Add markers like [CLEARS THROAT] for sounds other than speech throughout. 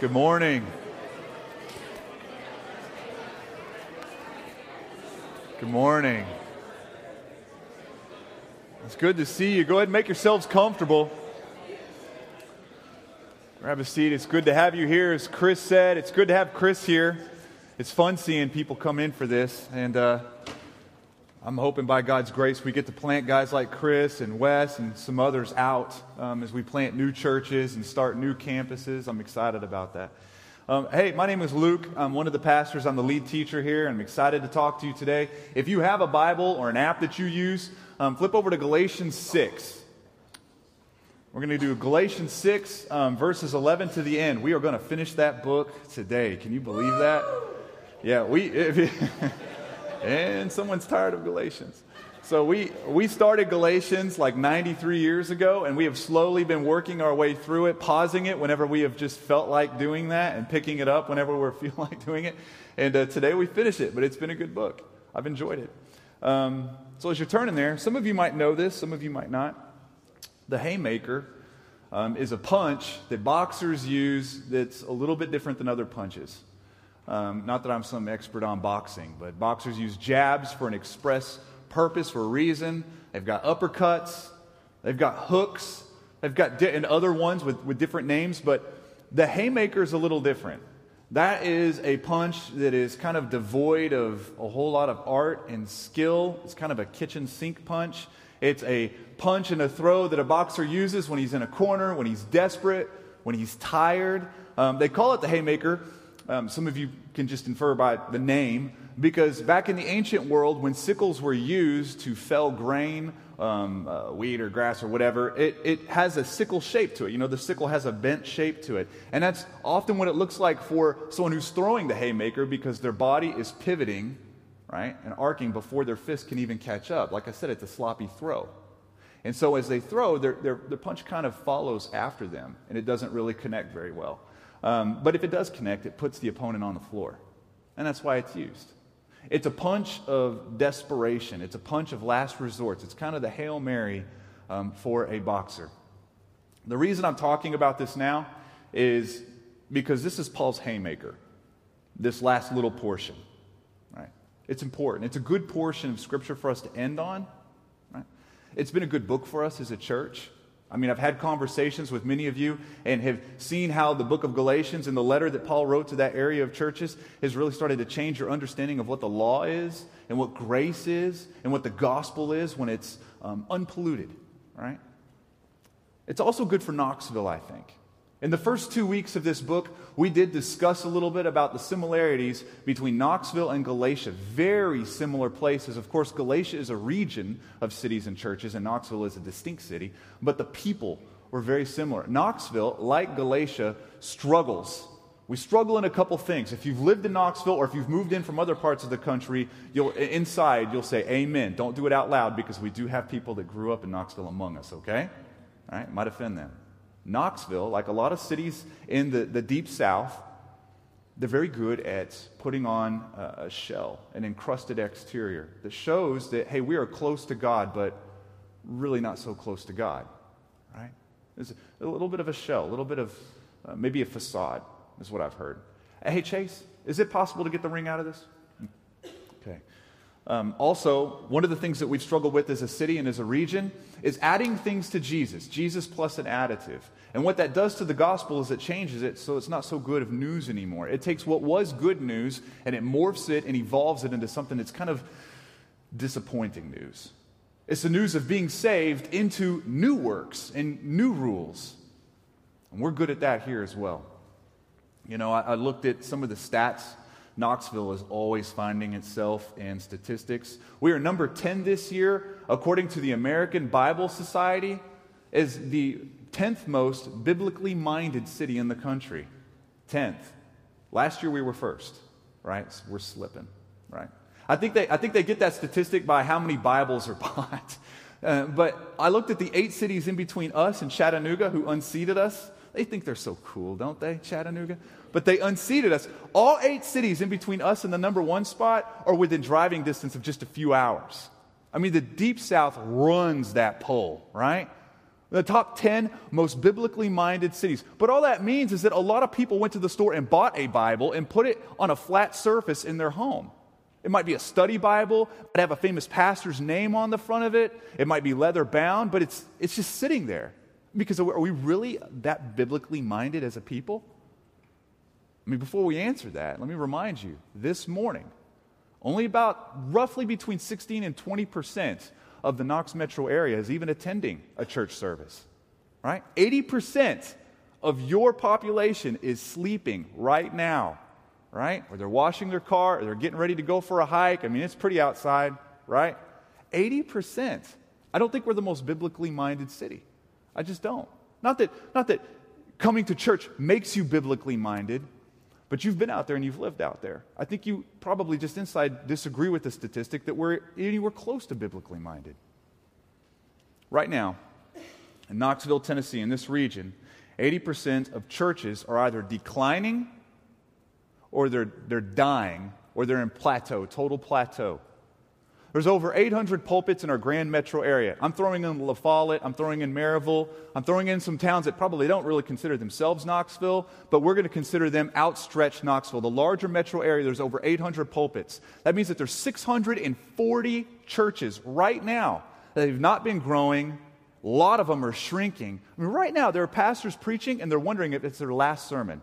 Good morning. Good morning. It's good to see you. Go ahead and make yourselves comfortable. Grab a seat. It's good to have you here. As Chris said, it's good to have Chris here. It's fun seeing people come in for this. And uh, I'm hoping by God's grace we get to plant guys like Chris and Wes and some others out um, as we plant new churches and start new campuses. I'm excited about that. Um, hey, my name is Luke. I'm one of the pastors. I'm the lead teacher here. I'm excited to talk to you today. If you have a Bible or an app that you use, um, flip over to Galatians 6. We're going to do Galatians 6, um, verses 11 to the end. We are going to finish that book today. Can you believe that? Yeah, we. [LAUGHS] and someone's tired of Galatians. So we, we started Galatians like 93 years ago, and we have slowly been working our way through it, pausing it whenever we have just felt like doing that, and picking it up whenever we feel [LAUGHS] like doing it. And uh, today we finish it, but it's been a good book. I've enjoyed it. Um, so as you're turning there, some of you might know this, some of you might not. The haymaker um, is a punch that boxers use that's a little bit different than other punches. Um, not that I'm some expert on boxing, but boxers use jabs for an express purpose, for a reason. They've got uppercuts, they've got hooks, they've got di- and other ones with, with different names, but the haymaker is a little different. That is a punch that is kind of devoid of a whole lot of art and skill. It's kind of a kitchen sink punch. It's a punch and a throw that a boxer uses when he's in a corner, when he's desperate, when he's tired. Um, they call it the haymaker um, some of you can just infer by the name, because back in the ancient world, when sickles were used to fell grain, um, uh, wheat or grass or whatever, it, it has a sickle shape to it. You know, the sickle has a bent shape to it. And that's often what it looks like for someone who's throwing the haymaker because their body is pivoting, right, and arcing before their fist can even catch up. Like I said, it's a sloppy throw. And so as they throw, their, their, their punch kind of follows after them, and it doesn't really connect very well. Um, but if it does connect, it puts the opponent on the floor. And that's why it's used. It's a punch of desperation, it's a punch of last resort. It's kind of the Hail Mary um, for a boxer. The reason I'm talking about this now is because this is Paul's haymaker, this last little portion. Right? It's important. It's a good portion of Scripture for us to end on. Right? It's been a good book for us as a church. I mean, I've had conversations with many of you and have seen how the book of Galatians and the letter that Paul wrote to that area of churches has really started to change your understanding of what the law is and what grace is and what the gospel is when it's um, unpolluted, right? It's also good for Knoxville, I think. In the first two weeks of this book, we did discuss a little bit about the similarities between Knoxville and Galatia. Very similar places. Of course, Galatia is a region of cities and churches, and Knoxville is a distinct city, but the people were very similar. Knoxville, like Galatia, struggles. We struggle in a couple things. If you've lived in Knoxville or if you've moved in from other parts of the country, you'll, inside you'll say amen. Don't do it out loud because we do have people that grew up in Knoxville among us, okay? All right? Might offend them. Knoxville, like a lot of cities in the, the deep south, they're very good at putting on a, shell, an encrusted exterior that shows that, hey, we are close to God, but really not so close to God, right? There's a little bit of a shell, a little bit of uh, maybe a facade, is what I've heard. Hey, Chase, is it possible to get the ring out of this? Okay. Um, also, one of the things that we've struggled with as a city and as a region is adding things to Jesus, Jesus plus an additive. And what that does to the gospel is it changes it so it's not so good of news anymore. It takes what was good news and it morphs it and evolves it into something that's kind of disappointing news. It's the news of being saved into new works and new rules. And we're good at that here as well. You know, I, I looked at some of the stats Knoxville is always finding itself in statistics. We are number 10 this year, according to the American Bible Society, as the 10th most biblically minded city in the country. 10th. Last year we were first, right? So we're slipping, right? I think, they, I think they get that statistic by how many Bibles are [LAUGHS] bought. Uh, but I looked at the eight cities in between us and Chattanooga who unseated us. They think they're so cool, don't they, Chattanooga? but they unseated us. All eight cities in between us and the number one spot are within driving distance of just a few hours. I mean, the Deep South runs that poll, right? The top 10 most biblically minded cities. But all that means is that a lot of people went to the store and bought a Bible and put it on a flat surface in their home. It might be a study Bible, it have a famous pastor's name on the front of it, it might be leather bound, but it's, it's just sitting there. Because are we really that biblically minded as a people? I mean, before we answer that, let me remind you this morning, only about roughly between 16 and 20 percent of the Knox metro area is even attending a church service, right? 80% of your population is sleeping right now, right? Or they're washing their car, or they're getting ready to go for a hike. I mean, it's pretty outside, right? 80%. I don't think we're the most biblically minded city. I just don't. Not that, not that coming to church makes you biblically minded, but you've been out there and you've lived out there. I think you probably just inside disagree with the statistic that we're anywhere close to biblically minded. Right now, in Knoxville, Tennessee, in this region, 80% of churches are either declining or they're, they're dying or they're in plateau, total plateau. There's over 800 pulpits in our grand metro area. I'm throwing in La Follette, I'm throwing in Maryville, I'm throwing in some towns that probably don't really consider themselves Knoxville, but we're going to consider them outstretched Knoxville. The larger metro area, there's over 800 pulpits. That means that there's 640 churches right now that have not been growing. A lot of them are shrinking. I mean, right now, there are pastors preaching and they're wondering if it's their last sermon.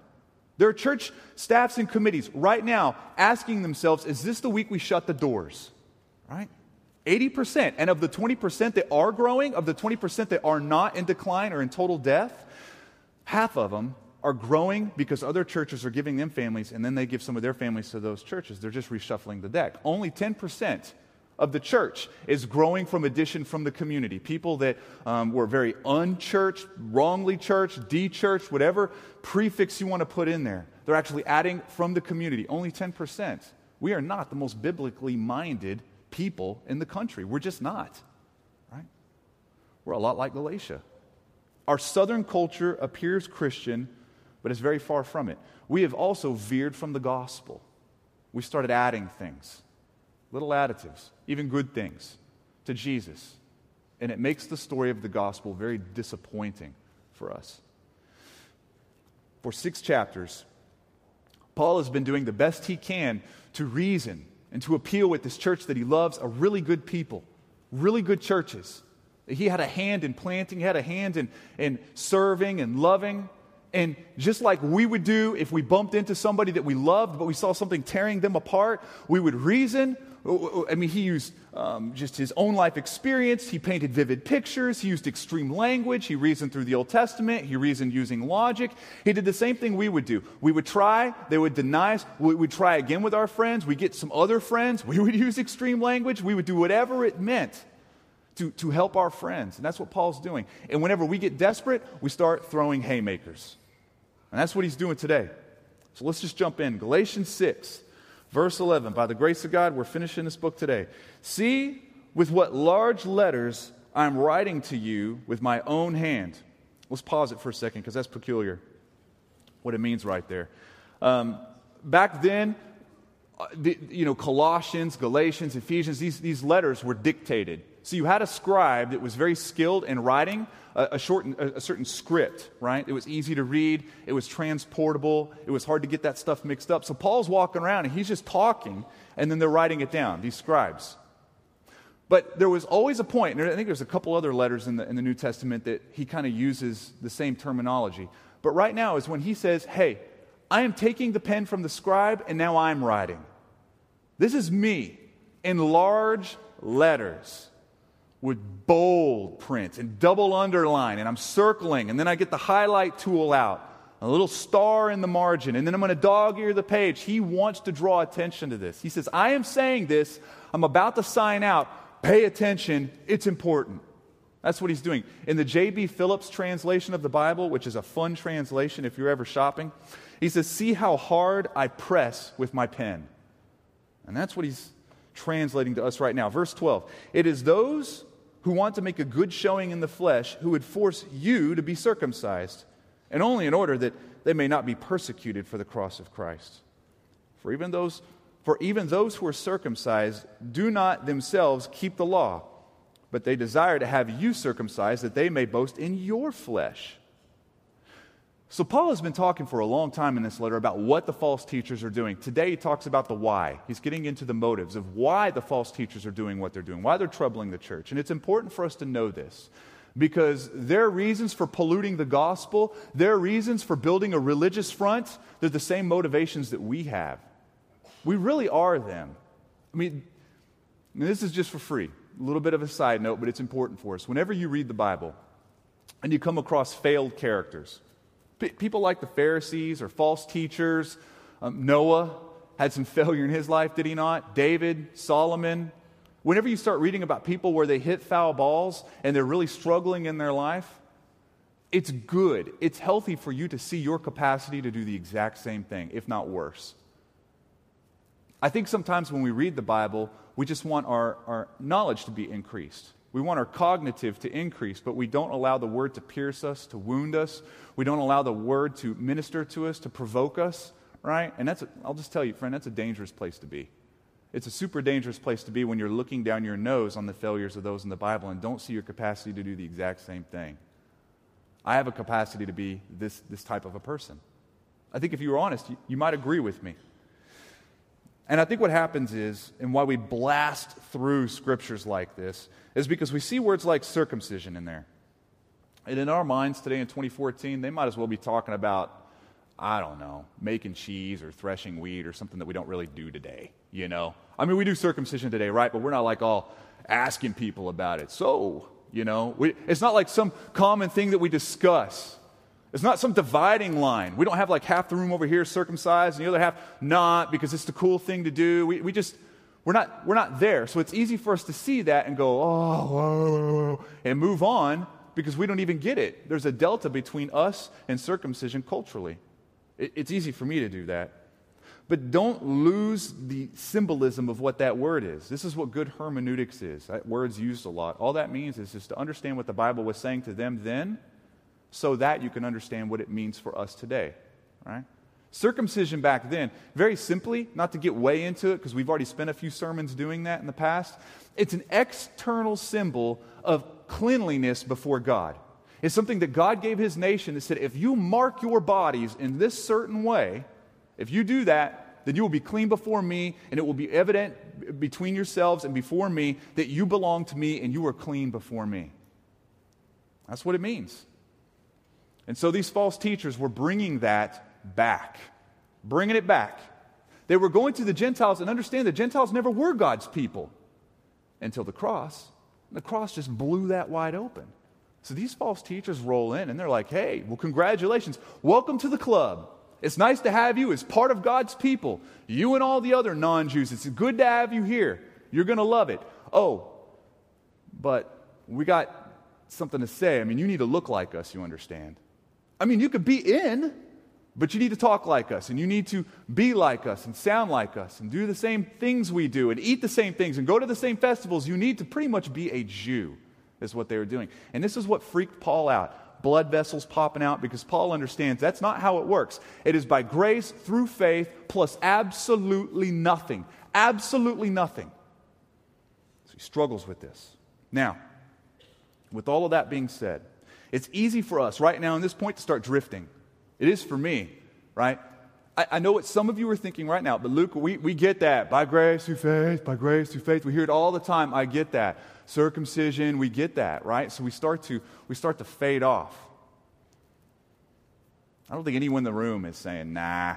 There are church staffs and committees right now asking themselves, is this the week we shut the doors? Right? 80%. And of the 20% that are growing, of the 20% that are not in decline or in total death, half of them are growing because other churches are giving them families and then they give some of their families to those churches. They're just reshuffling the deck. Only 10% of the church is growing from addition from the community. People that um, were very unchurched, wrongly churched, de-churched, whatever prefix you want to put in there. They're actually adding from the community. Only 10%. We are not the most biblically minded people in the country. We're just not, right? We're a lot like Galatia. Our southern culture appears Christian, but it's very far from it. We have also veered from the gospel. We started adding things, little additives, even good things, to Jesus. And it makes the story of the gospel very disappointing for us. For six chapters, Paul has been doing the best he can to reason and to appeal with this church that he loves are really good people, really good churches. He had a hand in planting, he had a hand in, in serving and loving. And just like we would do if we bumped into somebody that we loved, but we saw something tearing them apart, we would reason, I mean, he used um, just his own life experience. He painted vivid pictures. He used extreme language. He reasoned through the Old Testament. He reasoned using logic. He did the same thing we would do. We would try, they would deny us. We would try again with our friends. We get some other friends. We would [LAUGHS] use extreme language. We would do whatever it meant to, to help our friends. And that's what Paul's doing. And whenever we get desperate, we start throwing haymakers. And that's what he's doing today. So let's just jump in. Galatians 6. Verse 11 By the grace of God, we're finishing this book today. See with what large letters I'm writing to you with my own hand. Let's pause it for a second because that's peculiar what it means right there. Um, back then, uh, the, you know, Colossians, Galatians, Ephesians, these, these letters were dictated. So you had a scribe that was very skilled in writing a, a, short, a, a certain script, right? It was easy to read, it was transportable, it was hard to get that stuff mixed up. So Paul's walking around and he's just talking, and then they're writing it down, these scribes. But there was always a point, and I think there's a couple other letters in the, in the New Testament that he kind of uses the same terminology. But right now is when he says, Hey, I am taking the pen from the scribe, and now I'm writing. This is me in large letters with bold print and double underline, and I'm circling, and then I get the highlight tool out, a little star in the margin, and then I'm going to dog ear the page. He wants to draw attention to this. He says, I am saying this, I'm about to sign out. Pay attention, it's important. That's what he's doing. In the J.B. Phillips translation of the Bible, which is a fun translation if you're ever shopping, he says, See how hard I press with my pen. And that's what he's translating to us right now. Verse 12 It is those who want to make a good showing in the flesh who would force you to be circumcised, and only in order that they may not be persecuted for the cross of Christ. For even those, for even those who are circumcised do not themselves keep the law but they desire to have you circumcised that they may boast in your flesh. So, Paul has been talking for a long time in this letter about what the false teachers are doing. Today, he talks about the why. He's getting into the motives of why the false teachers are doing what they're doing, why they're troubling the church. And it's important for us to know this because their reasons for polluting the gospel, their reasons for building a religious front, they're the same motivations that we have. We really are them. I mean, this is just for free. A little bit of a side note, but it's important for us. Whenever you read the Bible and you come across failed characters, P- people like the Pharisees or false teachers. Um, Noah had some [LAUGHS] failure in his life, did he not? David, Solomon. Whenever you start reading about people where they hit foul balls and they're really struggling in their life, it's good. It's healthy for you to see your capacity to do the exact same thing, if not worse. I think sometimes when we read the Bible, we just want our, our knowledge to be increased. We want our cognitive to increase, but we don't allow the word to pierce us, to wound us. We don't allow the word to minister to us, to provoke us, right? And that's, a, I'll just tell you, friend, that's a dangerous place to be. It's a super dangerous place to be when you're looking down your nose on the failures of those in the Bible and don't see your capacity to do the exact same thing. I have a capacity to be this, this type of a person. I think if you were honest, you, you might agree with me. And I think what happens is, and why we blast through scriptures like this, is because we see words like circumcision in there. And in our minds today in 2014, they might as well be talking about, I don't know, making cheese or threshing wheat or something that we don't really do today, you know? I mean, we do circumcision today, right? But we're not like all asking people about it. So, you know, we, it's not like some common thing that we discuss. It's not some dividing line. We don't have like half the room over here circumcised and the other half not because it's the cool thing to do. We, we just, we're not, we're not there. So it's easy for us to see that and go, oh, and move on because we don't even get it. There's a delta between us and circumcision culturally. It, it's easy for me to do that. But don't lose the symbolism of what that word is. This is what good hermeneutics is. That word's used a lot. All that means is just to understand what the Bible was saying to them then so that you can understand what it means for us today, right? Circumcision back then, very simply, not to get way into it because we've already spent a few sermons doing that in the past, it's an external symbol of cleanliness before God. It's something that God gave his nation that said, if you mark your bodies in this certain way, if you do that, then you will be clean before me, and it will be evident between yourselves and before me that you belong to me and you are clean before me. That's what it means. And so these false teachers were bringing that back, bringing it back. They were going to the Gentiles and understand the Gentiles never were God's people until the cross. And The cross just blew that wide open. So these false teachers roll in and they're like, hey, well, congratulations. Welcome to the club. It's nice to have you as part of God's people. You and all the other non Jews. It's good to have you here. You're going to love it. Oh, but we got something to say. I mean, you need to look like us, you understand. I mean, you could be in, but you need to talk like us, and you need to be like us, and sound like us, and do the same things we do, and eat the same things, and go to the same festivals. You need to pretty much be a Jew, is what they were doing. And this is what freaked Paul out. Blood vessels popping out because Paul understands that's not how it works. It is by grace through faith plus absolutely nothing. Absolutely nothing. So he struggles with this. Now, with all of that being said, it's easy for us right now in this point to start drifting. It is for me, right? I, I, know what some of you are thinking right now, but Luke, we, we get that. By grace through faith, by grace through faith. We hear it all the time. I get that. Circumcision, we get that, right? So we start to, we start to fade off. I don't think anyone in the room is saying, nah,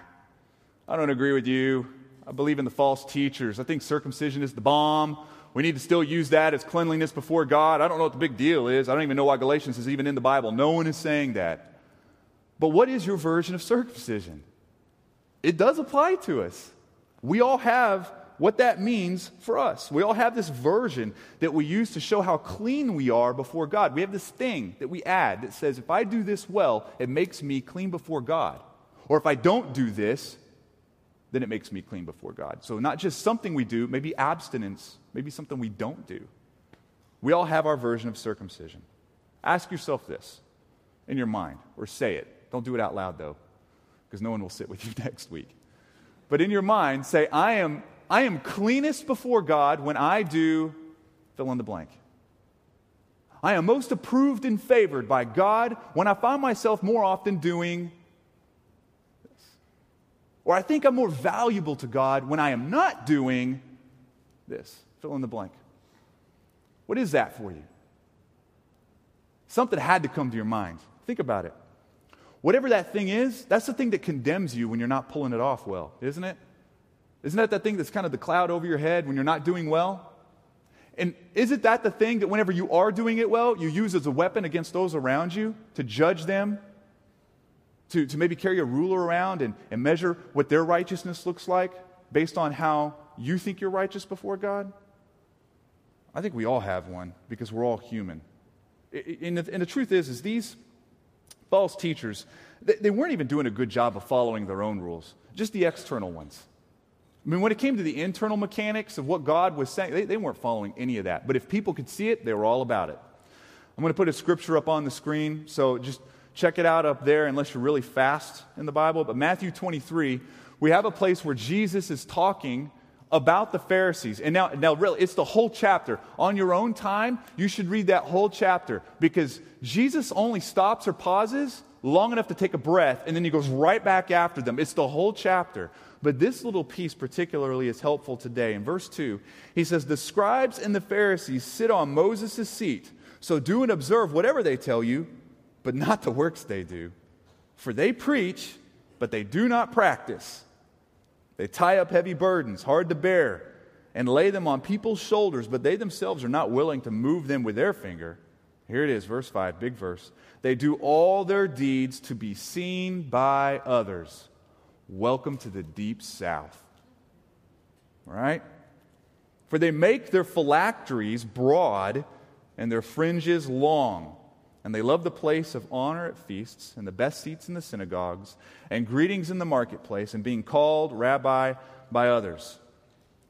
I don't agree with you. I believe in the false teachers. I think circumcision is the bomb. We need to still use that as cleanliness before God. I don't know what the big deal is. I don't even know why Galatians is even in the Bible. No one is saying that. But what is your version of circumcision? It does apply to us. We all have what that means for us. We all have this version that we use to show how clean we are before God. We have this thing that we add that says, if I do this well, it makes me clean before God. Or if I don't do this, then it makes me clean before God. So, not just something we do, maybe abstinence, maybe something we don't do. We all have our version of circumcision. Ask yourself this in your mind, or say it. Don't do it out loud, though, because no one will sit with you [LAUGHS] next week. But in your mind, say, I am, I am cleanest before God when I do fill in the blank. I am most approved and favored by God when I find myself more often doing this. Or I think I'm more valuable to God when I am not doing this. Fill in the blank. What is that for you? Something had to come to your mind. Think about it. Whatever that thing is, that's the thing that condemns you when you're not pulling it off well, isn't it? Isn't that that thing that's kind of the cloud over your head when you're not doing well? And isn't that the thing that whenever you are doing it well, you use as a weapon against those around you to judge them, to, to maybe carry a ruler around and, and measure what their righteousness looks like based on how you think you're righteous before God? I think we all have one because we're all human. And the, truth is, is these false teachers, they, they weren't even doing a good job of following their own rules, just the external ones. I mean, when it came to the internal mechanics of what God was saying, they, they weren't following any of that. But if people could see it, they were all about it. I'm going to put a scripture up on the screen, so just check it out up there unless you're really fast in the Bible. But Matthew 23, we have a place where Jesus is talking about the Pharisees. And now, now really, it's the whole chapter. On your own time, you should read that whole chapter because Jesus only stops or pauses long enough to take a breath, and then he goes right back after them. It's the whole chapter. But this little piece particularly is helpful today. In verse 2, he says, The scribes and the Pharisees sit on Moses' seat. So do and observe whatever they tell you, but not the works they do. For they preach, but they do not practice. They tie up heavy burdens, hard to bear, and lay them on people's shoulders, but they themselves are not willing to move them with their finger. Here it is, verse 5, big verse. They do all their deeds to be seen by others. Welcome to the deep south. Right? For they make their phylacteries broad and their fringes long and they love the place of honor at feasts, and the best seats in the synagogues, and greetings in the marketplace, and being called rabbi by others.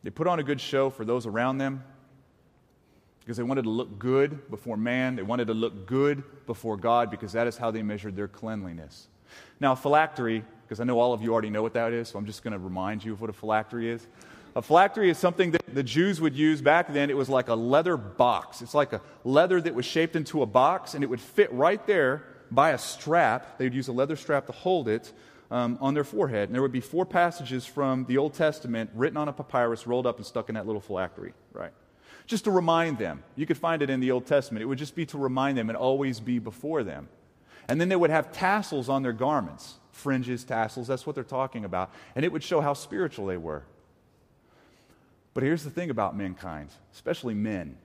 They put on a good show for those around them because they wanted to look good before man. They wanted to look good before God because that is how they measured their cleanliness. Now, phylactery, because I know all of you already know what that is, so I'm just going to remind you of what a phylactery is. A phylactery is something that the Jews would use back then. It was like a leather box. It's like a leather that was shaped into a box, and it would fit right there by a strap. They would use a leather strap to hold it um, on their forehead. And there would be four passages from the Old Testament written on a papyrus, rolled up and stuck in that little phylactery, right? Just to remind them. You could find it in the Old Testament. It would just be to remind them and always be before them. And then they would have tassels on their garments fringes, tassels. That's what they're talking about. And it would show how spiritual they were. But here's the thing about mankind, especially men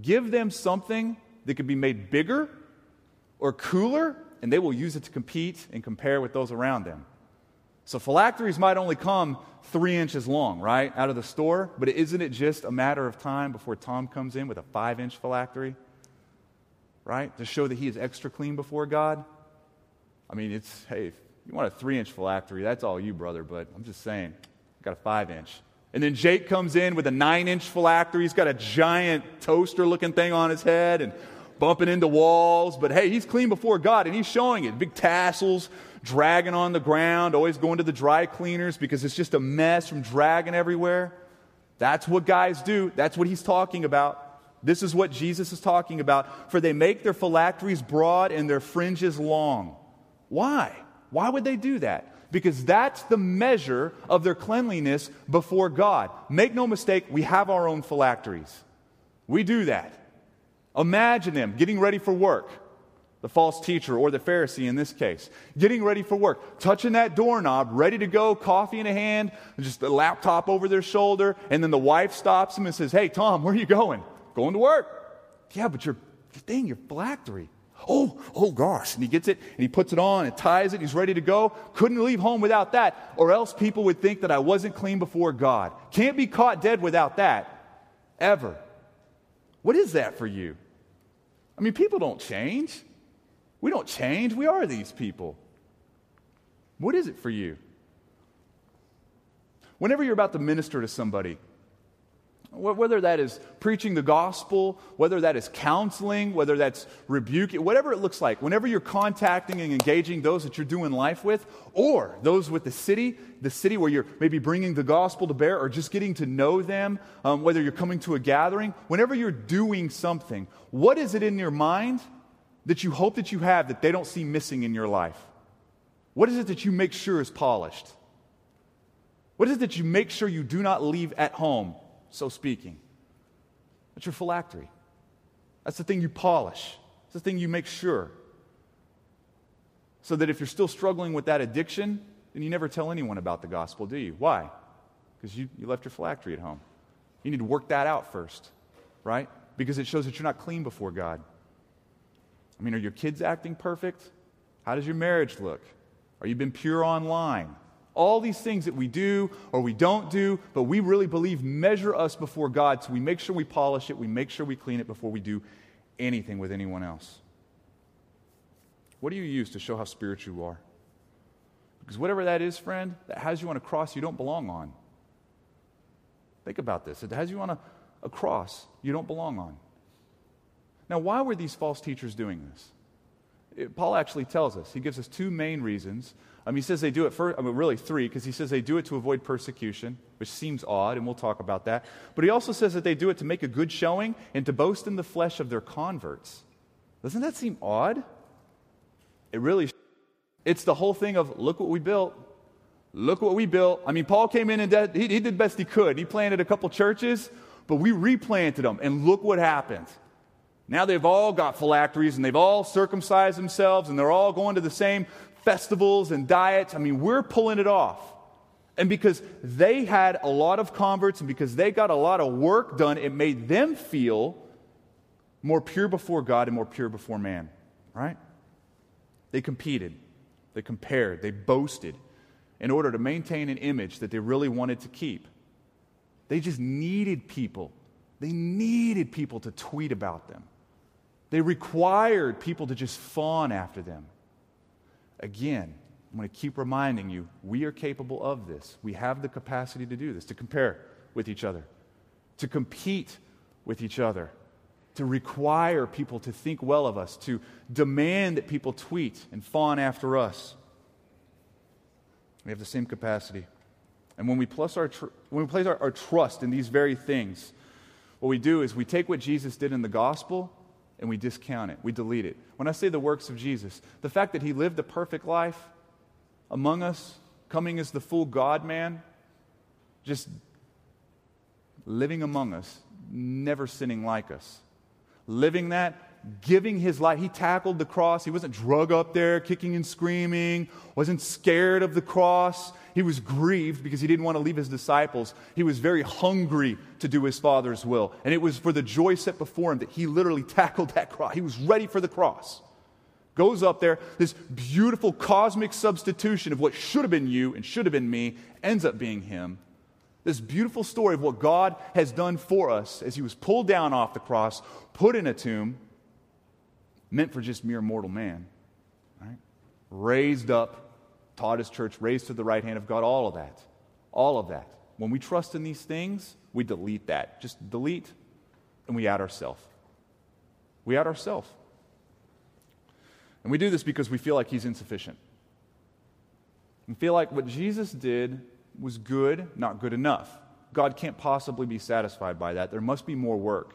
give them something that could be made bigger or cooler, and they will use it to compete and compare with those around them. So phylacteries might only come three inches long, right, out of the store, but isn't it just a matter of time before Tom comes in with a five inch phylactery, right, to show that he is extra clean before God? I mean, it's, hey, you want a three inch phylactery, that's all you, brother, but I'm just saying, I got a five inch. And then Jake comes in with a nine inch phylactery. He's got a giant toaster looking thing on his head and bumping into walls. But hey, he's clean before God and he's showing it. Big tassels dragging on the ground, always going to the dry cleaners because it's just a mess from dragging everywhere. That's what guys do. That's what he's talking about. This is what Jesus is talking about. For they make their phylacteries broad and their fringes long. Why? Why would they do that? Because that's the measure of their cleanliness before God. Make no mistake, we have our own phylacteries. We do that. Imagine them getting ready for work, the false teacher or the Pharisee in this case, getting ready for work, touching that doorknob, ready to go, coffee in a hand, just a laptop over their shoulder, and then the wife stops him and says, Hey, Tom, where are you going? Going to work. Yeah, but your thing, your phylactery. Oh, oh gosh. And he gets it and he puts it on and ties it. He's ready to go. Couldn't leave home without that, or else people would think that I wasn't clean before God. Can't be caught dead without that, ever. What is that for you? I mean, people don't change. We don't change. We are these people. What is it for you? Whenever you're about to minister to somebody, Whether that is preaching the gospel, whether that is counseling, whether that's rebuking, whatever it looks like, whenever you're contacting and engaging those that you're doing life with, or those with the city, the city where you're maybe bringing the gospel to bear or just getting to know them, um, whether you're coming to a gathering, whenever you're doing something, what is it in your mind that you hope that you have that they don't see missing in your life? What is it that you make sure is polished? What is it that you make sure you do not leave at home, so speaking? That's your phylactery. That's the thing you polish. It's the thing you make sure. So that if you're still struggling with that addiction, then you never tell anyone about the gospel, do you? Why? Because you, you left your phylactery at home. You need to work that out first, right? Because it shows that you're not clean before God. I mean, are your kids acting perfect? How does your marriage look? Are you been pure online? All these things that we do or we don't do, but we really believe measure us before God. So we make sure we polish it, we make sure we clean it before we do anything with anyone else. What do you use to show how spiritual you are? Because whatever that is, friend, that has you on a cross you don't belong on. Think about this. It has you on a, a cross you don't belong on. Now, why were these false teachers doing this? It, Paul actually tells us. He gives us two main reasons um, he says they do it for, I mean, really three, because he says they do it to avoid persecution, which seems odd, and we'll talk about that. But he also says that they do it to make a good showing and to boast in the flesh of their converts. Doesn't that seem odd? It really, it's the whole thing of look what we built. Look what we built. I mean, Paul came in and did, he, he did best he could. He planted a couple churches, but we replanted them, and look what happened. Now they've all got phylacteries and they've all circumcised themselves and they're all going to the same festivals and diets. I mean, we're pulling it off. And because they had a lot of converts and because they got a lot of work done, it made them feel more pure before God and more pure before man, right? They competed, they compared, they boasted in order to maintain an image that they really wanted to keep. They just needed people. They needed people to tweet about them. They required people to just fawn after them. Again, I'm going to keep reminding you we are capable of this. We have the capacity to do this, to compare with each other, to compete with each other, to require people to think well of us, to demand that people tweet and fawn after us. We have the same capacity. And when we place our, tr- when we place our, our trust in these very things, what we do is we take what Jesus did in the gospel and we discount it, we delete it. When I say the works of Jesus, the fact that he lived a perfect life among us, coming as the full God man, just living among us, never sinning like us. Living that giving his life. He tackled the cross. He wasn't drug up there, kicking and screaming, wasn't scared of the cross. He was grieved because he didn't want to leave his disciples. He was very hungry to do his Father's will. And it was for the joy set before him that he literally [LAUGHS] tackled that cross. He was ready for the cross. Goes up there, this beautiful cosmic substitution of what should have been you and should have been me ends up being him. This beautiful story of what God has done for us as he was pulled down off the cross, put in a tomb, meant for just mere mortal man. Right? Raised up, taught his church, raised to the right hand of God, all of that. All of that. When we trust in these things, we delete that. Just delete, and we add ourselves. We add ourselves. And we do this because we feel like he's insufficient. We feel like what Jesus did was good, not good enough. God can't possibly be satisfied by that. There must be more work.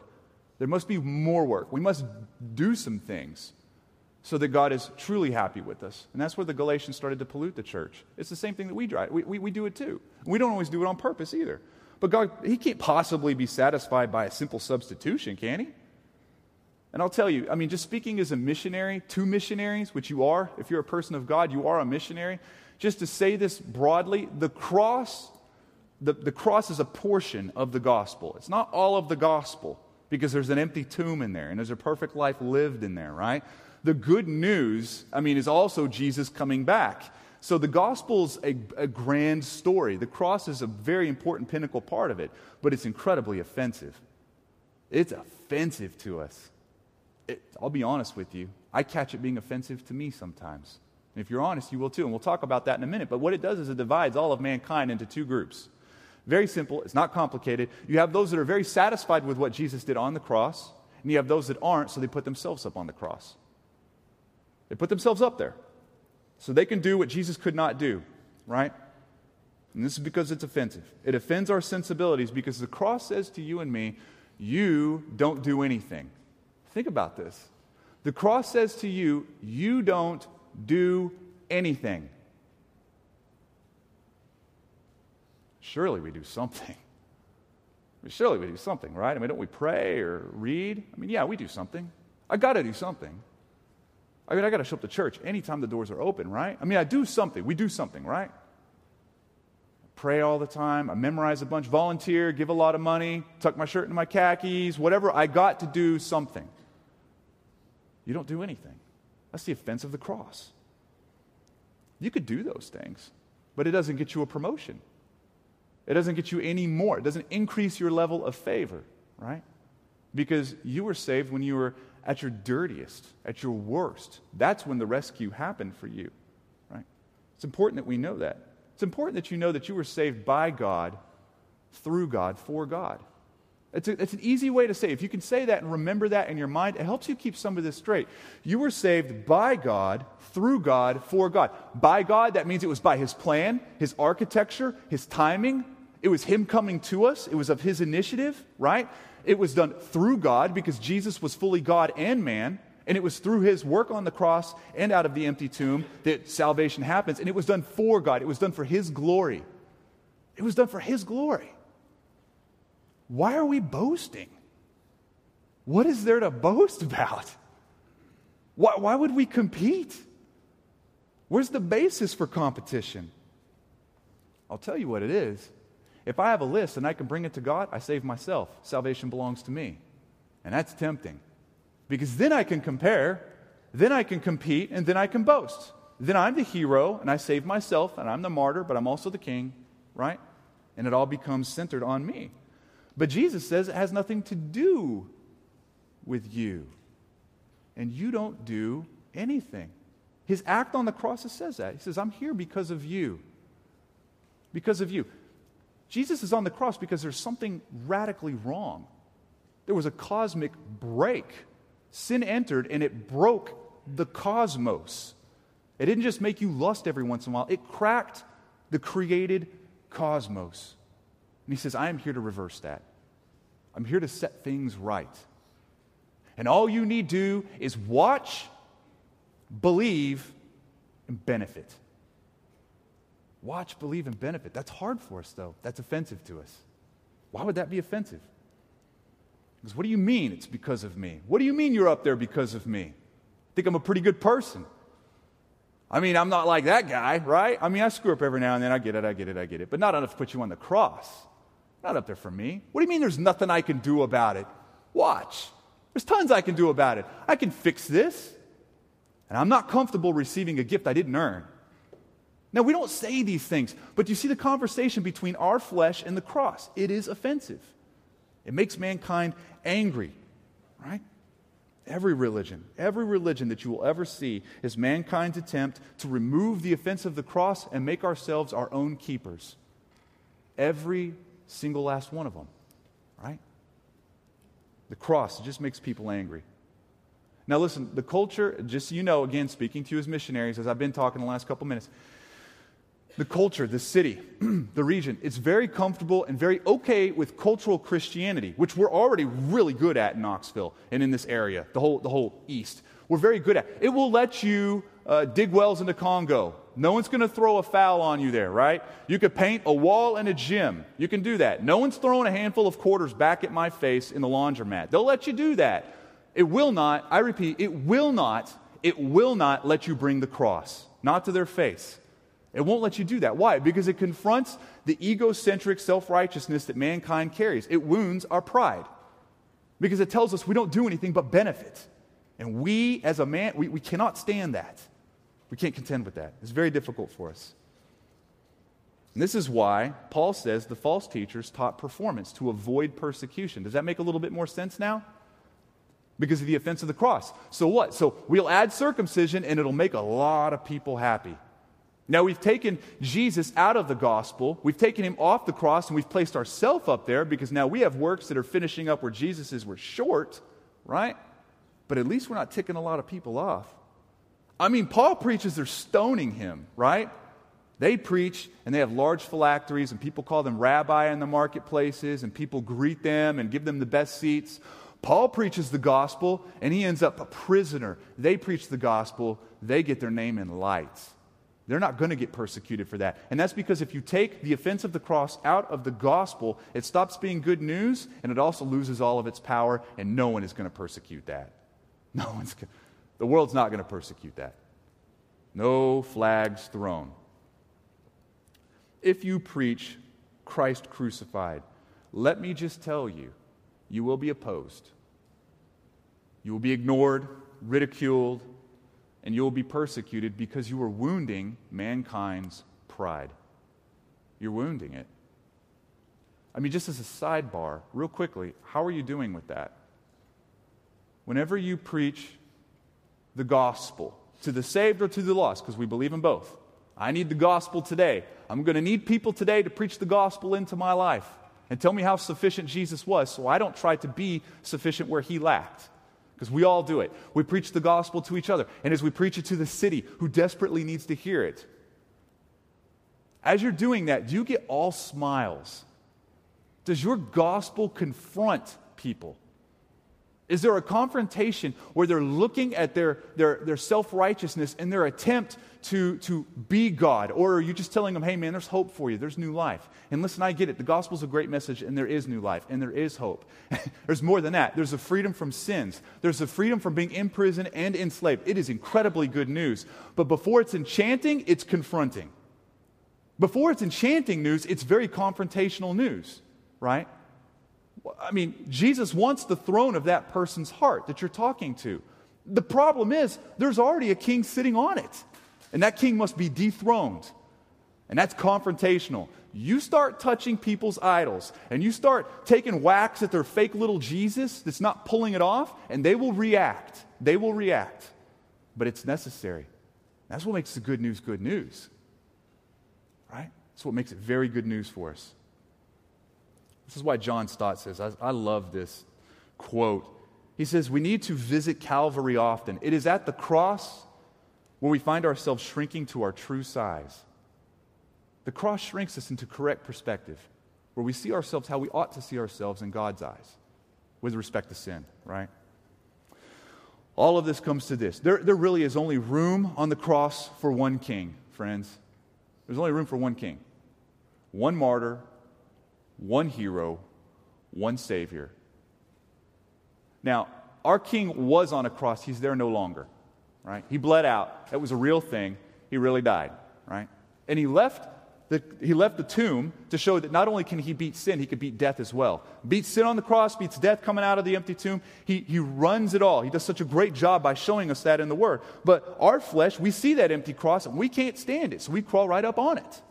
There must be more work. We must do some things so that God is truly happy with us. And that's where the Galatians started to pollute the church. It's the same thing that we try. We, we, we do it too. We don't always do it on purpose either. But God, He can't possibly be satisfied by a simple substitution, can He? And I'll tell you, I mean, just speaking as a missionary to missionaries, which you are, if you're a person of God, you are a missionary. Just to say this broadly, the cross, the, the cross is a portion of the gospel. It's not all of the gospel because there's an empty tomb in there and there's a perfect life lived in there, right? The good news, I mean, is also Jesus coming back. So the gospel's a, a grand story. The cross is a very important pinnacle part of it, but it's incredibly offensive. It's offensive to us. It, I'll be honest with you. I catch it being offensive to me sometimes. And if you're honest, you will too. And we'll talk about that in a minute. But what it does is it divides all of mankind into two groups Very simple. It's not complicated. You have those that are very satisfied with what Jesus did on the cross, and you have those that aren't, so they put themselves up on the cross. They put themselves up there so they can do what Jesus could not do, right? And this is because it's offensive. It offends our sensibilities because the cross says to you and me, you don't do anything. Think about this. The cross says to you, you don't do anything. Surely we do something. [LAUGHS] Surely we do something, right? I mean, don't we pray or read? I mean, yeah, we do something. I got to do something. I mean, I got to show up to church anytime the doors are open, right? I mean, I do something. We do something, right? I pray all the time. I memorize a bunch, volunteer, give a lot of money, tuck my shirt into my khakis, whatever. I got to do something. You don't do anything. That's the offense of the cross. You could do those things, but it doesn't get you a promotion. It doesn't get you any more. It doesn't increase your level of favor, right? Because you were saved when you were at your dirtiest, at your worst. That's when the rescue happened for you, right? It's important that we know that. It's important that you know that you were saved by God, through God, for God. It's, a, it's an easy way to say. If you can say that and remember that in your mind, it helps you keep some of this straight. You were saved by God, through God, for God. By God, that means it was by His plan, His architecture, His timing. It was Him coming to us, it was of His initiative, right? It was done through God because Jesus was fully God and man. And it was through his work on the cross and out of the empty tomb that salvation happens. And it was done for God, it was done for his glory. It was done for his glory. Why are we boasting? What is there to boast about? Why, why would we compete? Where's the basis for competition? I'll tell you what it is. If I have a list and I can bring it to God, I save myself. Salvation belongs to me. And that's tempting. Because then I can compare, then I can compete, and then I can boast. Then I'm the hero and I save myself, and I'm the martyr, but I'm also the king, right? And it all becomes centered on me. But Jesus says it has nothing to do with you. And you don't do anything. His act on the cross says that. He says, I'm here because of you. Because of you. Jesus is on the cross because there's something radically wrong. There was a cosmic break. Sin entered and it broke the cosmos. It didn't just make you lust every once in a while, it cracked the created cosmos. And he says, I am here to reverse that. I'm here to set things right. And all you need to do is watch, believe, and benefit. Watch, believe, and benefit. That's hard for us, though. That's offensive to us. Why would that be offensive? Because what do you mean it's because of me? What do you mean you're up there because of me? Think I'm a pretty good person. I mean, I'm not like that guy, right? I mean, I screw up every now and then. I get it, I get it, I get it. But not enough to put you on the cross. Not up there for me. What do you mean there's nothing I can do about it? Watch. There's tons I can do about it. I can fix this. And I'm not comfortable receiving a gift I didn't earn. Now, we don't say these things, but you see the conversation between our flesh and the cross. It is offensive. It makes mankind angry, right? Every religion, every religion that you will ever see is mankind's attempt to remove the offense of the cross and make ourselves our own keepers. Every single last one of them, right? The cross just makes people angry. Now, listen, the culture, just so you know, again, speaking to you as missionaries, as I've been talking the last couple minutes, the culture, the city, [CLEARS THROAT] the region, it's very comfortable and very okay with cultural Christianity, which we're already really good at in Knoxville and in this area, the whole, the whole East. We're very good at. It will let you uh, dig wells in the Congo. No one's going to throw a foul on you there, right? You could paint a wall in a gym. You can do that. No one's throwing a handful of quarters back at my face in the laundromat. They'll let you do that. It will not, I repeat, it will not, it will not let you bring the cross, not to their face. It won't let you do that. Why? Because it confronts the egocentric self righteousness that mankind carries. It wounds our pride. Because it tells us we don't do anything but benefit. And we, as a man, we, we cannot stand that. We can't contend with that. It's very difficult for us. And this is why Paul says the false teachers taught performance to avoid persecution. Does that make a little bit more sense now? Because of the offense of the cross. So what? So we'll add circumcision and it'll make a lot of people happy. Now, we've taken Jesus out of the gospel. We've taken him off the cross and we've placed ourselves up there because now we have works that are finishing up where Jesus is. We're short, right? But at least we're not ticking a lot of people off. I mean, Paul preaches they're stoning him, right? They preach and they have large phylacteries, and people call them rabbi in the marketplaces, and people greet them and give them the best seats. Paul preaches the gospel, and he ends up a prisoner. They preach the gospel, they get their name in lights. They're not going to get persecuted for that. And that's because if you take the offense of the cross out of the gospel, it stops being good news, and it also loses all of its power, and no one is going to persecute that. [LAUGHS] No one's going The world's not going to persecute that. No flags thrown if you preach Christ crucified, let me just tell you, you will be opposed. You will be ignored, ridiculed, and you will be persecuted because you are wounding mankind's pride. You're wounding it. I mean, just as a sidebar, real quickly, how are you doing with that? Whenever you preach the gospel to the saved or to the lost, because we believe in both, I need the gospel today. I'm going to need people today to preach the gospel into my life and tell me how sufficient Jesus was so I don't try to be sufficient where he lacked. Because we all do it. We preach the gospel to each other. And as we preach it to the city who desperately needs to hear it, as you're doing that, do you get all smiles? Does your gospel confront people? Is there a confrontation where they're looking at their, their, their self righteousness and their attempt to, to be God? Or are you just telling them, hey, man, there's hope for you, there's new life? And listen, I get it. The gospel's a great message, and there is new life, and there is hope. [LAUGHS] there's more than that. There's a freedom from sins, there's a freedom from being in prison and enslaved. It is incredibly good news. But before it's enchanting, it's confronting. Before it's enchanting news, it's very confrontational news, right? I mean, Jesus wants the throne of that person's heart that you're talking to. The problem is, there's already a king sitting on it, and that king must be dethroned. And that's confrontational. You start touching people's idols, and you start taking whacks at their fake little Jesus that's not pulling it off, and they will react. They will react. But it's necessary. That's what makes the good news good news. Right? That's what makes it very good news for us. This is why John Stott says, I, I love this quote. He says, We need to visit Calvary often. It is at the cross where we find ourselves shrinking to our true size. The cross shrinks us into correct perspective, where we see ourselves how we ought to see ourselves in God's eyes with respect to sin, right? All of this comes to this. There, there really is only room on the cross for one king, friends. There's only room for one king, one martyr, one hero, one Savior. Now, our King was on a cross. He's there no longer, right? He bled out. That was a real thing. He really died, right? And he left the, he left the tomb to show that not only can he beat sin, he could beat death as well. Beats sin on the cross, beats death coming out of the empty tomb. He, he runs it all. He does such a great job by showing us that in the Word. But our flesh, we see that empty cross and we can't stand it, so we crawl right up on it.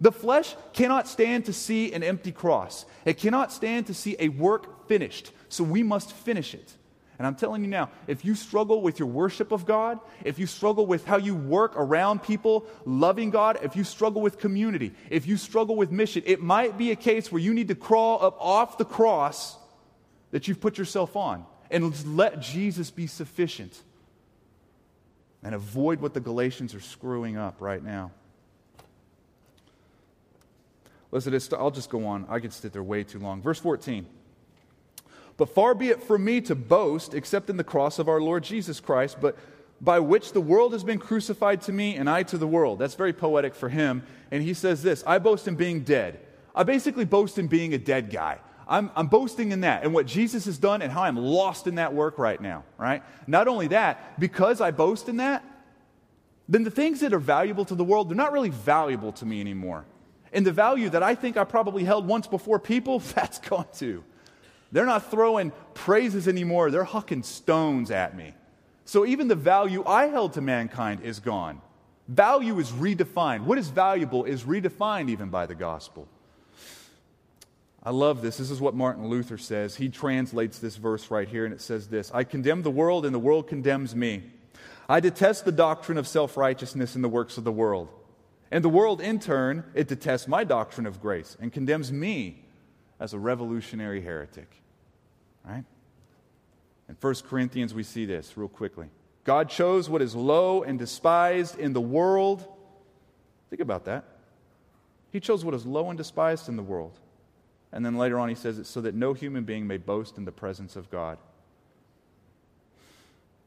The flesh cannot stand to see an empty cross. It cannot stand to see a work finished. So we must finish it. And I'm telling you now, if you struggle with your worship of God, if you struggle with how you work around people loving God, if you struggle with community, if you struggle with mission, it might be a case where you need to crawl up off the cross that you've put yourself on and let Jesus be sufficient and avoid what the Galatians are screwing up right now. Listen, I'll just go on. I could sit there way too long. Verse 14. But far be it from me to boast except in the cross of our Lord Jesus Christ, but by which the world has been crucified to me and I to the world. That's very poetic for him. And he says this I boast in being dead. I basically boast in being a dead guy. I'm, I'm, boasting in that and what Jesus has done and how I'm lost in that work right now, right? Not only that, because I boast in that, then the things that are valuable to the world, they're not really valuable to me anymore. And the value that I think I probably held once before people, [LAUGHS] that's gone too. They're not throwing praises anymore, they're hucking stones at me. So even the value I held to mankind is gone. Value is redefined. What is valuable is redefined even by the gospel. I love this. This is what Martin Luther says. He translates this verse right here, and it says this I condemn the world, and the world condemns me. I detest the doctrine of self righteousness in the works of the world. And the world, in turn, it detests my doctrine of grace and condemns me as a revolutionary heretic. Right? In 1 Corinthians, we see this real quickly. God chose what is low and despised in the world. Think about that. He chose what is low and despised in the world. And then later on, he says it so that no human being may boast in the presence of God.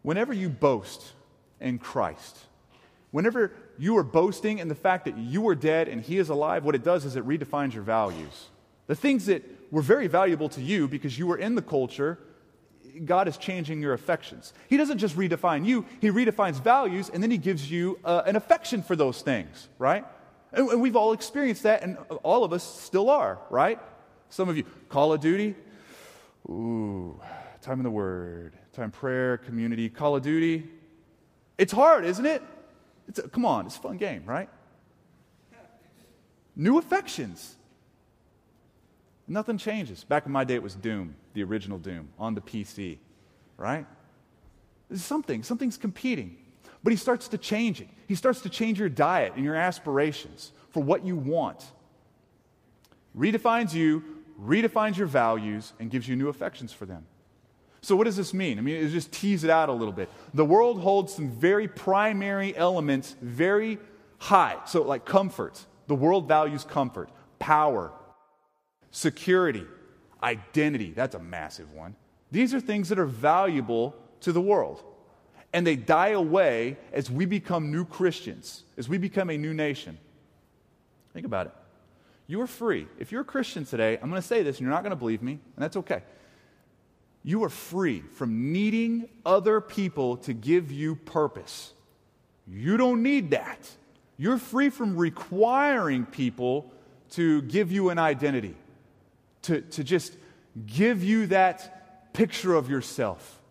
Whenever you boast in Christ, whenever you are boasting in the fact that you are dead and he is alive, what it does is it redefines your values. The things that were very valuable to you because you were in the culture, God is changing your affections. He doesn't just redefine you, He redefines values and then He gives you uh, an affection for those things, right? And, and we've all experienced that, and all of us still are, right? Some of you, Call of Duty, ooh, time in the Word, time prayer, community, Call of Duty. It's hard, isn't it? It's a, come on, it's a fun game, right? New affections. Nothing changes. Back in my day, it was Doom, the original Doom, on the PC, right? There's something, something's competing. But he starts to change it. He starts to change your diet and your aspirations for what you want. Redefines you, redefines your values, and gives you new affections for them. So, what does this mean? I mean, it just tease it out a little bit. The world holds some very primary elements very high. So, like comfort. The world values comfort, power, security, identity. That's a massive one. These are things that are valuable to the world. And they die away as we become new Christians, as we become a new nation. Think about it. You are free. If you're a Christian today, I'm going to say this and you're not going to believe me, and that's okay. You are free from needing other people to give you purpose. You don't need that. You're free from requiring people to give you an identity to, to just give you that picture of yourself.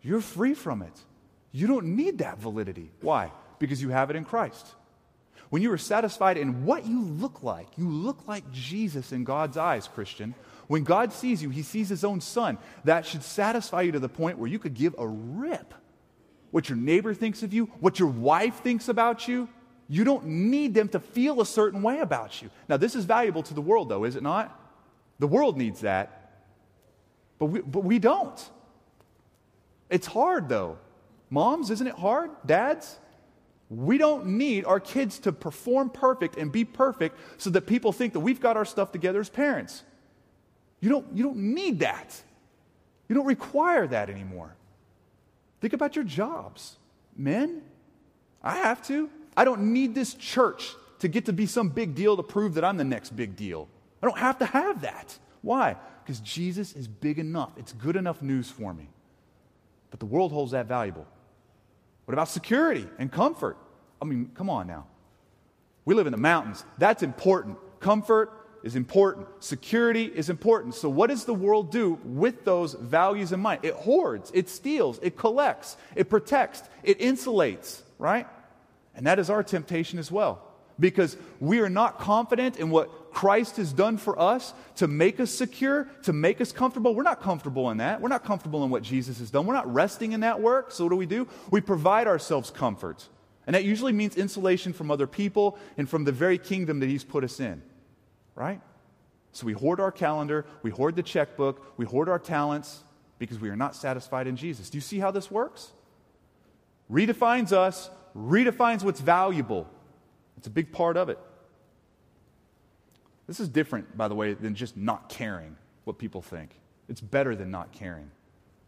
You're free from it. You don't need that validity. Why? Because you have it in Christ. When you are satisfied in what you look like, you look like Jesus in God's eyes, Christian. When God sees you, he sees his own son. That should satisfy you to the point where you could give a rip what your neighbor thinks of you, what your wife thinks about you. You don't need them to feel a certain way about you. Now, this is valuable to the world, though, is it not? The world needs that, but we, but we don't. It's hard, though. Moms, isn't it hard? Dads? We don't need our kids to perform perfect and be perfect so that people think that we've got our stuff together as parents. You don't, you don't need that. You don't require that anymore. Think about your jobs. Men, I have to. I don't need this church to get to be some big deal to prove that I'm the next big deal. I don't have to have that. Why? Because Jesus is big enough. It's good enough news for me. But the world holds that valuable. What about security and comfort? I mean, come on now. We live in the mountains. That's important. Comfort is important. Security is important. So, what does the world do with those values in mind? It hoards, it steals, it collects, it protects, it insulates, right? And that is our temptation as well because we are not confident in what Christ has done for us to make us secure, to make us comfortable. We're not comfortable in that. We're not comfortable in what Jesus has done. We're not resting in that work. So, what do we do? We provide ourselves comfort. And that usually means insulation from other people and from the very kingdom that He's put us in, right? So, we hoard our calendar, we hoard the checkbook, we hoard our talents because we are not satisfied in Jesus. Do you see how this works? Redefines us, redefines what's valuable it's a big part of it. This is different, by the way, than just not caring what people think. It's better than not caring.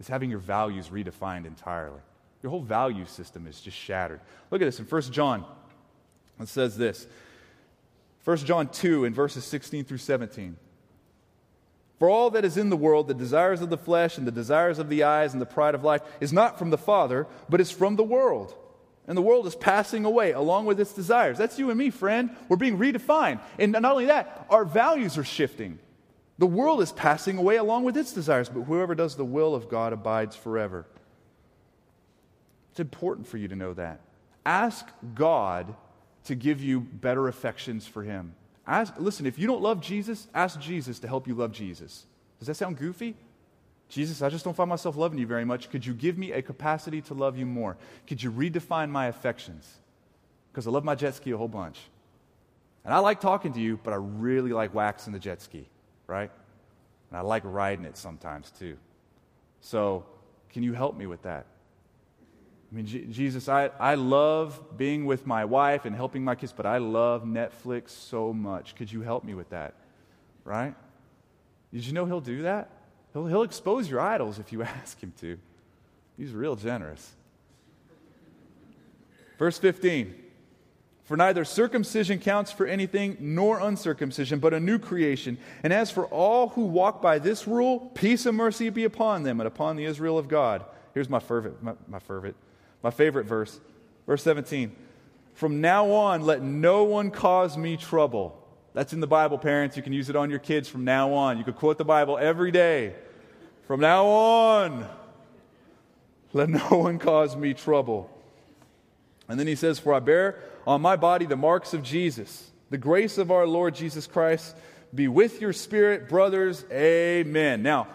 It's having your values redefined entirely. Your whole value system is just shattered. Look at this in 1 John. It says this 1 John 2 in verses 16 through 17. For all that is in the world, the desires of the flesh and the desires of the eyes and the pride of life, is not from the Father, but is from the world and the world is passing away along with its desires. That's you and me, friend. We're being redefined. And not only that, our values are shifting. The world is passing away along with its desires, but whoever does the will of God abides forever. It's important for you to know that. Ask God to give you better affections for Him. Ask, listen, if you don't love Jesus, ask Jesus to help you love Jesus. Does that sound goofy? Jesus, I just don't find myself loving you very much. Could you give me a capacity to love you more? Could you redefine my affections? Because I love my jet ski a whole bunch. And I like talking to you, but I really like waxing the jet ski, right? And I like riding it sometimes too. So, can you help me with that? I mean, Jesus, I, I love being with my wife and helping my kids, but I love Netflix so much. Could you help me with that? Right? Did you know he'll do that? He'll, he'll expose your idols if you [LAUGHS] ask him to. He's real generous. Verse 15 For neither circumcision counts for anything nor uncircumcision, but a new creation. And as for all who walk by this rule, peace and mercy be upon them and upon the Israel of God. Here's my fervent, my, my fervent, my favorite verse, verse 17. From now on, let no one cause me trouble. That's in the Bible, parents. You can use it on your kids from now on. You could quote the Bible every day. From now on, let no [LAUGHS] one cause me trouble. And then he says, For I bear on my body the marks of Jesus. The grace of our Lord Jesus Christ be with your spirit, brothers. Amen. Now,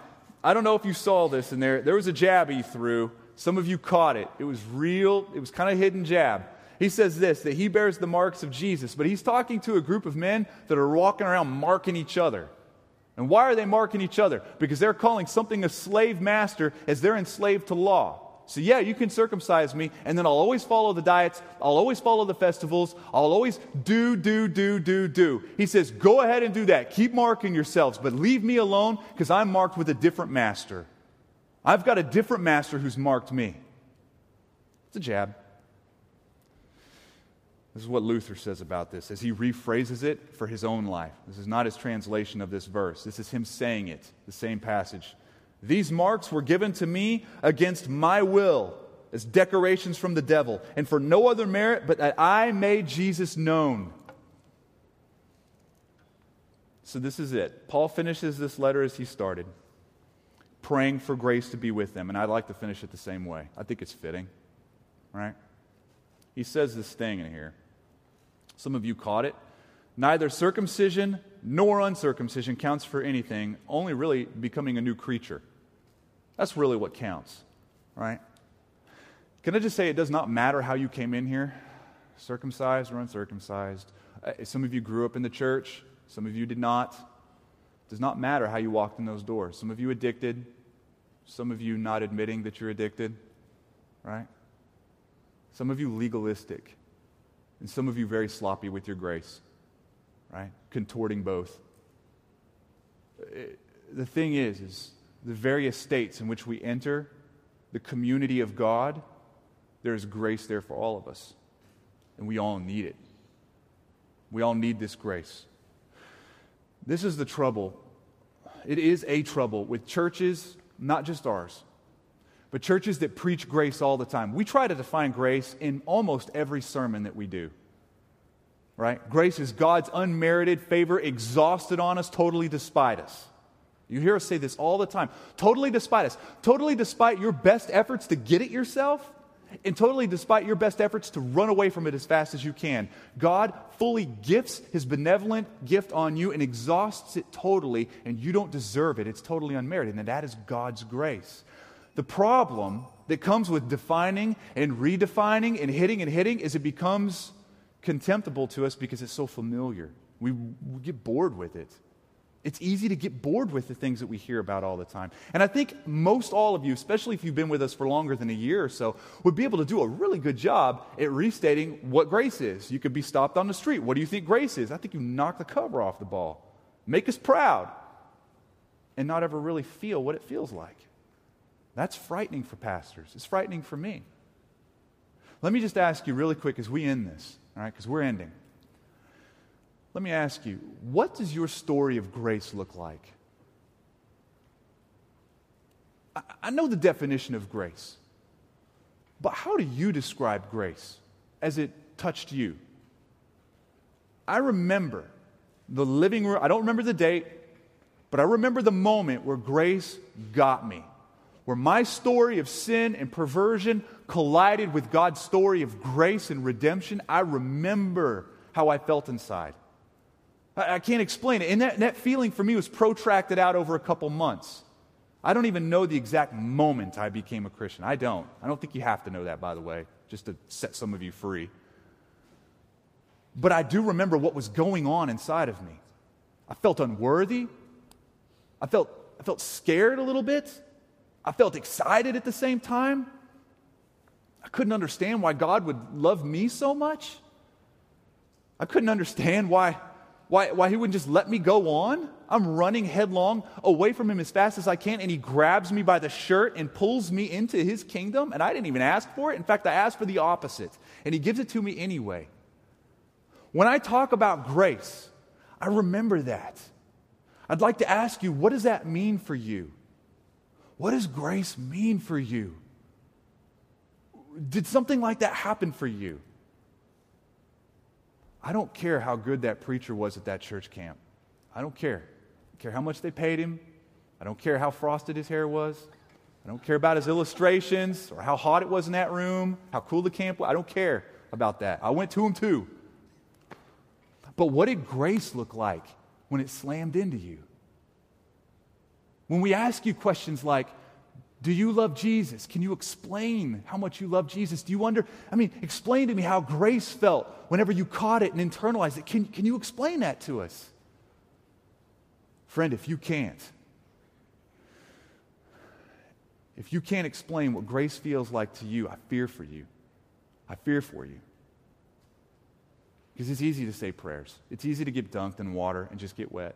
I don't know if you saw this in there. There was a jab he threw some of you caught it. It was real, it was kind of hidden jab. He says this that he bears the marks of Jesus, but he's talking to a group of men that are walking around marking each other. And why are they marking each other? Because they're calling something a slave master as they're enslaved to law. So, yeah, you can circumcise me, and then I'll always follow the diets, I'll always follow the festivals, I'll always do, do, do, do, do. He says, Go ahead and do that. Keep marking yourselves, but leave me alone because I'm marked with a different master. I've got a different master who's marked me. It's a jab. This is what Luther says about this as he rephrases it for his own life. This is not his translation of this verse, this is him saying it, the same passage. These marks were given to me against my will as decorations from the devil, and for no other merit but that I made Jesus known. So, this is it. Paul finishes this letter as he started praying for grace to be with them. And I'd like to finish it the same way. I think it's fitting, right? He says this thing in here. Some of you caught it. Neither circumcision nor uncircumcision counts for anything, only really becoming a new creature. That's really what counts, right? Can I just say it does not matter how you came in here, circumcised or uncircumcised. Uh, some of you grew up in the church, some of you did not. It does not matter how you walked in those doors. Some of you addicted, some of you not admitting that you're addicted, right? Some of you legalistic, and some of you very sloppy with your grace, right? Contorting both. Uh, the thing is, is the various states in which we enter the community of God, there is grace there for all of us. And we all need it. We all need this grace. This is the trouble. It is a trouble with churches not just ours, but churches that preach grace all the time. We try to define grace in almost every sermon that we do. Right? Grace is God's unmerited favor exhausted on us, totally despite us. You hear us say this all the time. Totally despite us. Totally despite your best efforts to get it yourself, and totally despite your best efforts to run away from it as fast as you can. God fully gifts his benevolent gift on you and exhausts it totally, and you don't deserve it. It's totally unmerited, and that is God's grace. The problem that comes with defining and redefining and hitting and hitting is it becomes contemptible to us because it's so familiar. We, we get bored with it. It's easy to get bored with the things that we hear about all the time. And I think most all of you, especially if you've been with us for longer than a year or so, would be able to do a really good job at restating what grace is. You could be stopped on the street. What do you think grace is? I think you knock the cover off the ball. Make us proud and not ever really feel what it feels like. That's frightening for pastors. It's frightening for me. Let me just ask you really quick as we end this, all right, because we're ending. Let me ask you, what does your story of grace look like? I, know the definition of grace, but how do you describe grace as it touched you? I remember the living room, I don't remember the date, but I remember the moment where grace got me, where my story of sin and perversion collided with God's story of grace and redemption. I remember how I felt inside. I, I can't explain it. And that, that feeling for me was protracted out over a couple months. I don't even know the exact moment I became a Christian. I don't. I don't think you have to know that, by the way, just to set some of you free. But I do remember what was going on inside of me. I felt unworthy. I felt, I felt scared a little bit. I felt excited at the same time. I couldn't understand why God would love me so much. I couldn't understand why, why, why He wouldn't just let me go on. I'm running headlong away from Him as fast as I can, and He grabs me by the shirt and pulls me into His kingdom, and I didn't even ask for it. In fact, I asked for the opposite, and He gives it to me anyway. When I talk about grace, I remember that. I'd like to ask you, what does that mean for you? What does grace mean for you? Did something like that happen for you? I don't care how good that preacher was at that church camp. I don't care. I don't care how much they paid him. I don't care how frosted his hair was. I don't care about his illustrations or how hot it was in that room, how cool the camp was. I don't care about that. I went to him too. But what did grace look like when it slammed into you? When we ask you questions like, do you love Jesus? Can you explain how much you love Jesus? Do you wonder? I mean, explain to me how grace felt whenever you caught it and internalized it. Can, can you explain that to us? Friend, if you can't, if you can't explain what grace feels like to you, I fear for you. I fear for you. Because it's easy to say prayers. It's easy to get dunked in water and just get wet.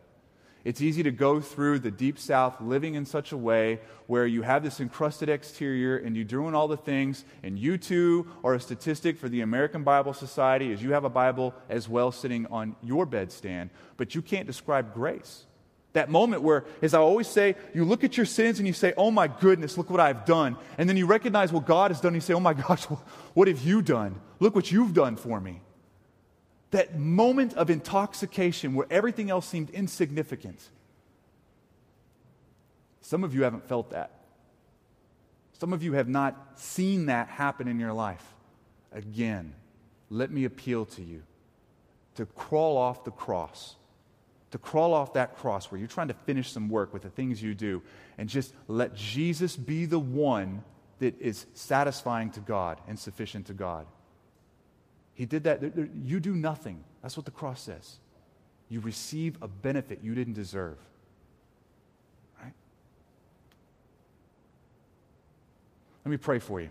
It's easy to go through the deep south living in such a way where you have this encrusted exterior and you're doing all the things, and you too are a statistic for the American Bible Society as you have a Bible as well sitting on your bedstand, but you can't describe grace. That moment where, as I always say, you look at your sins and you say, Oh my goodness, look what I've done. And then you recognize what God has done and you say, Oh my [LAUGHS] gosh, what have you done? Look what you've done for me that moment of intoxication where everything else seemed insignificant. Some of you haven't felt that. Some of you have not seen that happen in your life. Again, let me appeal to you to crawl off the cross, to crawl off that cross where you're trying to finish some work with the things you do, and just let Jesus be the one that is satisfying to God and sufficient to God. He did that. You do nothing. That's what the cross says. You receive a benefit you didn't deserve. Right? Let me pray for you.